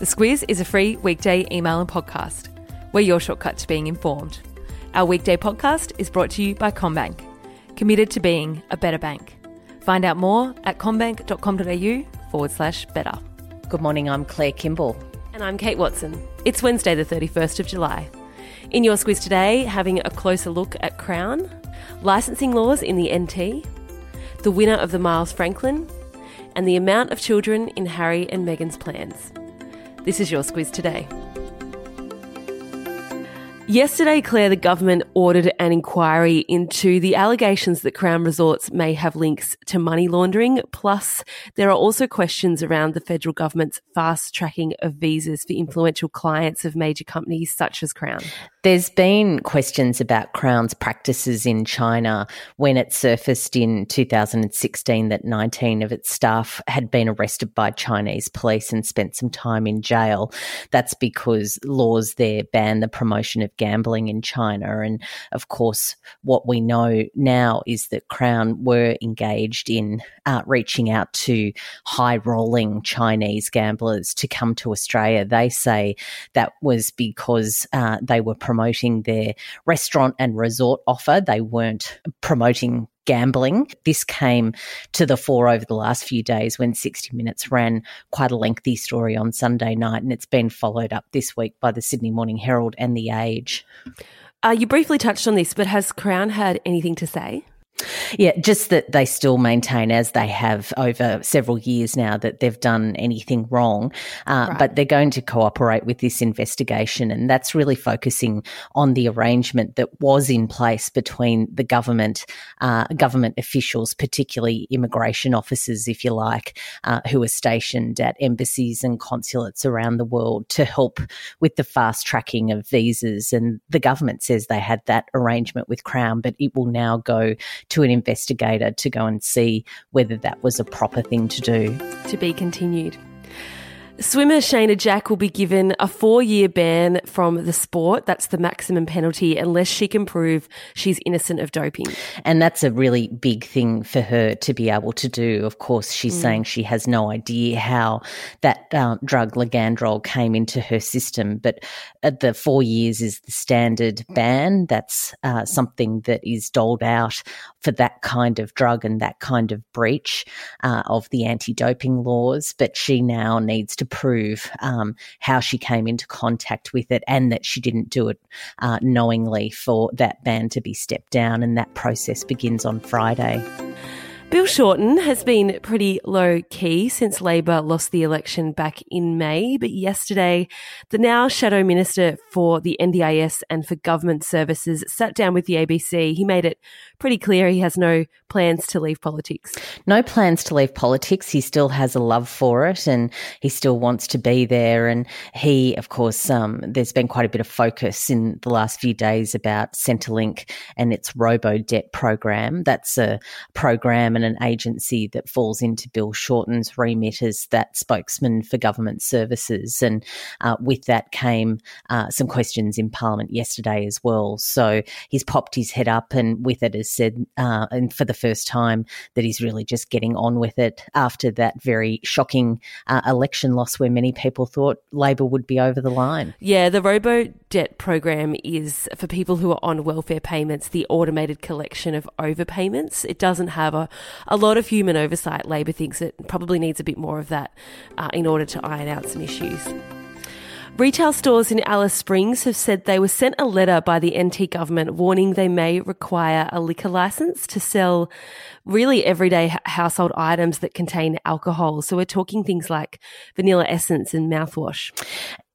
The Squiz is a free weekday email and podcast. We're your shortcut to being informed. Our weekday podcast is brought to you by CommBank, committed to being a better bank. Find out more at commbank.com.au forward slash better. Good morning, I'm Claire Kimball. And I'm Kate Watson. It's Wednesday, the 31st of July. In your Squiz today, having a closer look at Crown, licensing laws in the NT, the winner of the Miles Franklin, and the amount of children in Harry and Meghan's plans. This is your Squiz today. Yesterday, Claire, the government ordered an inquiry into the allegations that Crown Resorts may have links to money laundering. Plus, there are also questions around the federal government's fast tracking of visas for influential clients of major companies such as Crown. There's been questions about Crown's practices in China when it surfaced in 2016 that 19 of its staff had been arrested by Chinese police and spent some time in jail. That's because laws there ban the promotion of gambling in China. And of course, what we know now is that Crown were engaged in uh, reaching out to high rolling Chinese gamblers to come to Australia. They say that was because uh, they were promoting their restaurant and resort offer. They weren't promoting gambling. This came to the fore over the last few days when 60 Minutes ran quite a lengthy story on Sunday night, and it's been followed up this week by the Sydney Morning Herald and The Age. Uh, you briefly touched on this, but has Crown had anything to say? Yeah, just that they still maintain, as they have over several years now, that they've done anything wrong. Uh, right. But they're going to cooperate with this investigation. And that's really focusing on the arrangement that was in place between the government, uh, government officials, particularly immigration officers, if you like, uh, who are stationed at embassies and consulates around the world to help with the fast tracking of visas. And the government says they had that arrangement with Crown, but it will now go to an investigator to go and see whether that was a proper thing to do. To be continued. Swimmer Shayna Jack will be given a four year ban from the sport. That's the maximum penalty unless she can prove she's innocent of doping. And that's a really big thing for her to be able to do. Of course, she's mm. saying she has no idea how that um, drug Ligandrol came into her system. But uh, the four years is the standard ban. That's uh, something that is doled out for that kind of drug and that kind of breach uh, of the anti doping laws. But she now needs to prove um, how she came into contact with it and that she didn't do it uh, knowingly for that ban to be stepped down. And that process begins on Friday. Bill Shorten has been pretty low key since Labor lost the election back in May, but yesterday, the now Shadow Minister for the NDIS and for Government Services sat down with the ABC. He made it pretty clear he has no plans to leave politics. No plans to leave politics. He still has a love for it and he still wants to be there. And he, of course, um, there's been quite a bit of focus in the last few days about Centrelink and its robo debt program. That's a program an agency that falls into Bill Shorten's remit as that spokesman for government services. And uh, with that came uh, some questions in Parliament yesterday as well. So he's popped his head up and with it has said, uh, and for the first time, that he's really just getting on with it after that very shocking uh, election loss where many people thought Labor would be over the line. Yeah, the robo debt program is for people who are on welfare payments, the automated collection of overpayments. It doesn't have a, a lot of human oversight. Labor thinks it probably needs a bit more of that uh, in order to iron out some issues. Retail stores in Alice Springs have said they were sent a letter by the NT government warning they may require a liquor license to sell really everyday household items that contain alcohol. So we're talking things like vanilla essence and mouthwash.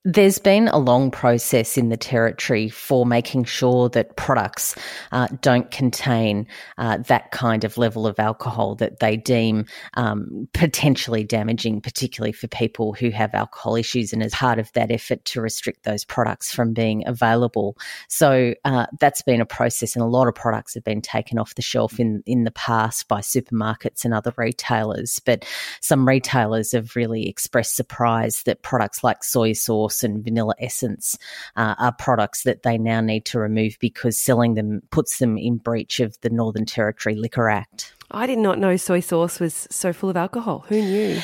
There's been a long process in the territory for making sure that products uh, don't contain uh, that kind of level of alcohol that they deem um, potentially damaging, particularly for people who have alcohol issues, and as part of that effort to restrict those products from being available. So uh, that's been a process, and a lot of products have been taken off the shelf in, in the past by supermarkets and other retailers. But some retailers have really expressed surprise that products like soy sauce and vanilla essence uh, are products that they now need to remove because selling them puts them in breach of the Northern Territory Liquor Act. I did not know soy sauce was so full of alcohol. Who knew?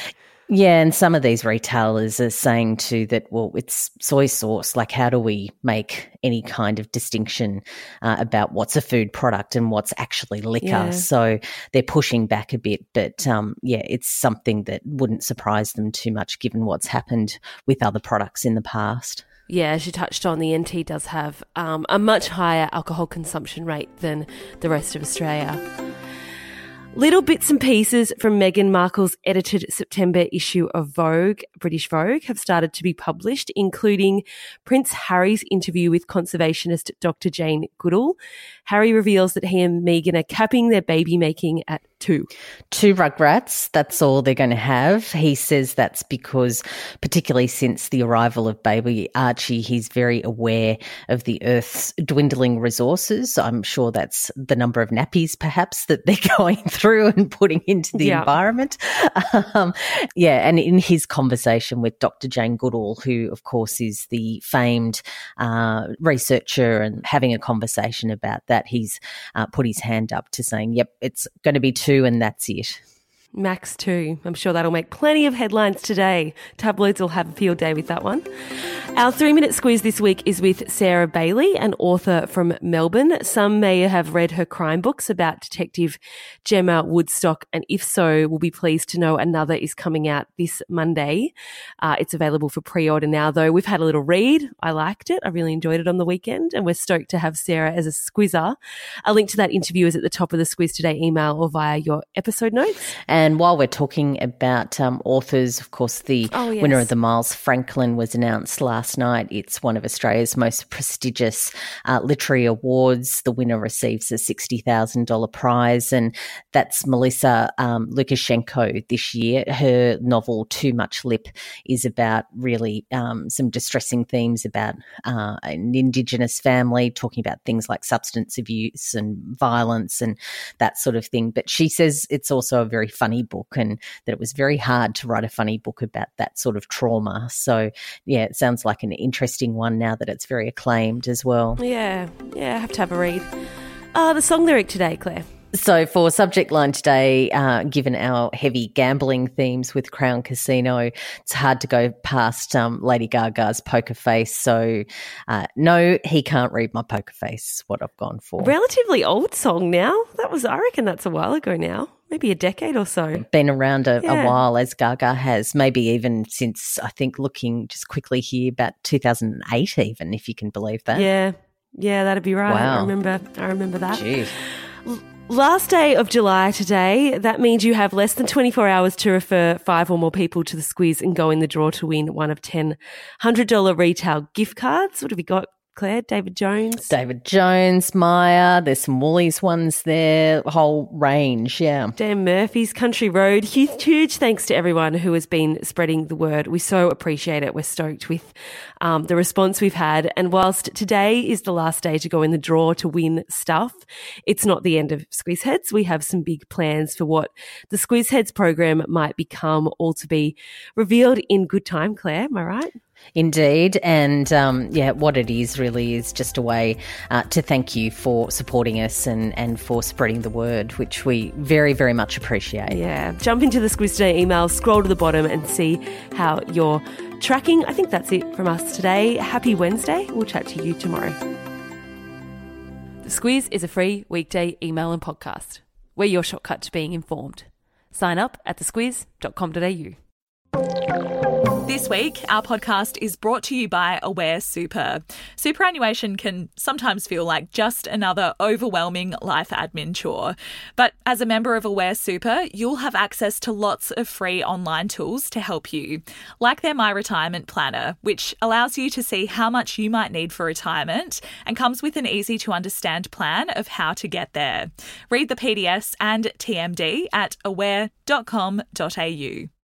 Yeah, and some of these retailers are saying too that, well, it's soy sauce. Like, how do we make any kind of distinction uh, about what's a food product and what's actually liquor? Yeah. So they're pushing back a bit. But um, yeah, it's something that wouldn't surprise them too much given what's happened with other products in the past. Yeah, as you touched on, the NT does have um, a much higher alcohol consumption rate than the rest of Australia. Little bits and pieces from Meghan Markle's edited September issue of Vogue, British Vogue, have started to be published, including Prince Harry's interview with conservationist Dr. Jane Goodall. Harry reveals that he and Meghan are capping their baby making at two. Two rugrats, that's all they're going to have. He says that's because, particularly since the arrival of baby Archie, he's very aware of the Earth's dwindling resources. I'm sure that's the number of nappies, perhaps, that they're going through and putting into the yeah. environment. Um, yeah, and in his conversation with Dr. Jane Goodall, who, of course, is the famed uh, researcher, and having a conversation about that, he's uh, put his hand up to saying, yep, it's going to be two two, and that's it. Max two. I'm sure that'll make plenty of headlines today. Tabloids will have a field day with that one. Our three minute Squiz this week is with Sarah Bailey, an author from Melbourne. Some may have read her crime books about Detective Gemma Woodstock, and if so, we'll be pleased to know another is coming out this Monday. Uh, it's available for pre order now, though. We've had a little read. I liked it. I really enjoyed it on the weekend, and we're stoked to have Sarah as a squizzer. A link to that interview is at the top of the Squiz Today email or via your episode notes. And while we're talking about um, authors, of course, the oh, yes. winner of the Miles Franklin was announced last night. It's one of Australia's most prestigious uh, literary awards. The winner receives a $60,000 prize, and that's Melissa um, Lucashenko this year. Her novel, Too Much Lip, is about really um, some distressing themes about uh, an Indigenous family, talking about things like substance abuse and violence and that sort of thing. But she says it's also a very funny book and that it was very hard to write a funny book about that sort of trauma. So, yeah, it sounds like an interesting one now that it's very acclaimed as well. Yeah, yeah, I have to have a read. Uh, the song lyric today, Claire. So, for subject line today, uh, given our heavy gambling themes with Crown Casino, it's hard to go past um, Lady Gaga's poker face. So, uh, no, he can't read my poker face. What I've gone for. Relatively old song now. That was, I reckon, that's a while ago now maybe a decade or so. Been around a, yeah. a, while as Gaga has, maybe even since I think looking just quickly here about 2008, even if you can believe that. Yeah, yeah, that'd be right. Wow. I remember. I remember that. Jeez. Last day of July today. That means you have less than 24 hours to refer five or more people to the Squiz and go in the draw to win one of 10 $100 retail gift cards. What have we got? Claire, David Jones. David Jones, Myer. There's some Woolies ones there, whole range, yeah. Dan Murphy's Country Road. Huge, huge thanks to everyone who has been spreading the word. We so appreciate it. We're stoked with um, the response we've had. And whilst today is the last day to go in the draw to win stuff, it's not the end of Squiz Heads. We have some big plans for what the Squiz Heads program might become, all to be revealed in good time, Claire. Am I right? Indeed. And um, yeah, what it is really is just a way uh, to thank you for supporting us and, and for spreading the word, which we very, very much appreciate. Yeah. Jump into the Squiz Today email, scroll to the bottom and see how you're tracking. I think that's it from us today. Happy Wednesday. We'll chat to you tomorrow. The Squiz is a free weekday email and podcast. We're your shortcut to being informed. Sign up at thesquiz.com.au. This week, our podcast is brought to you by Aware Super. Superannuation can sometimes feel like just another overwhelming life admin chore. But as a member of Aware Super, you'll have access to lots of free online tools to help you, like their My Retirement Planner, which allows you to see how much you might need for retirement and comes with an easy to understand plan of how to get there. Read the PDS and TMD at aware.com.au.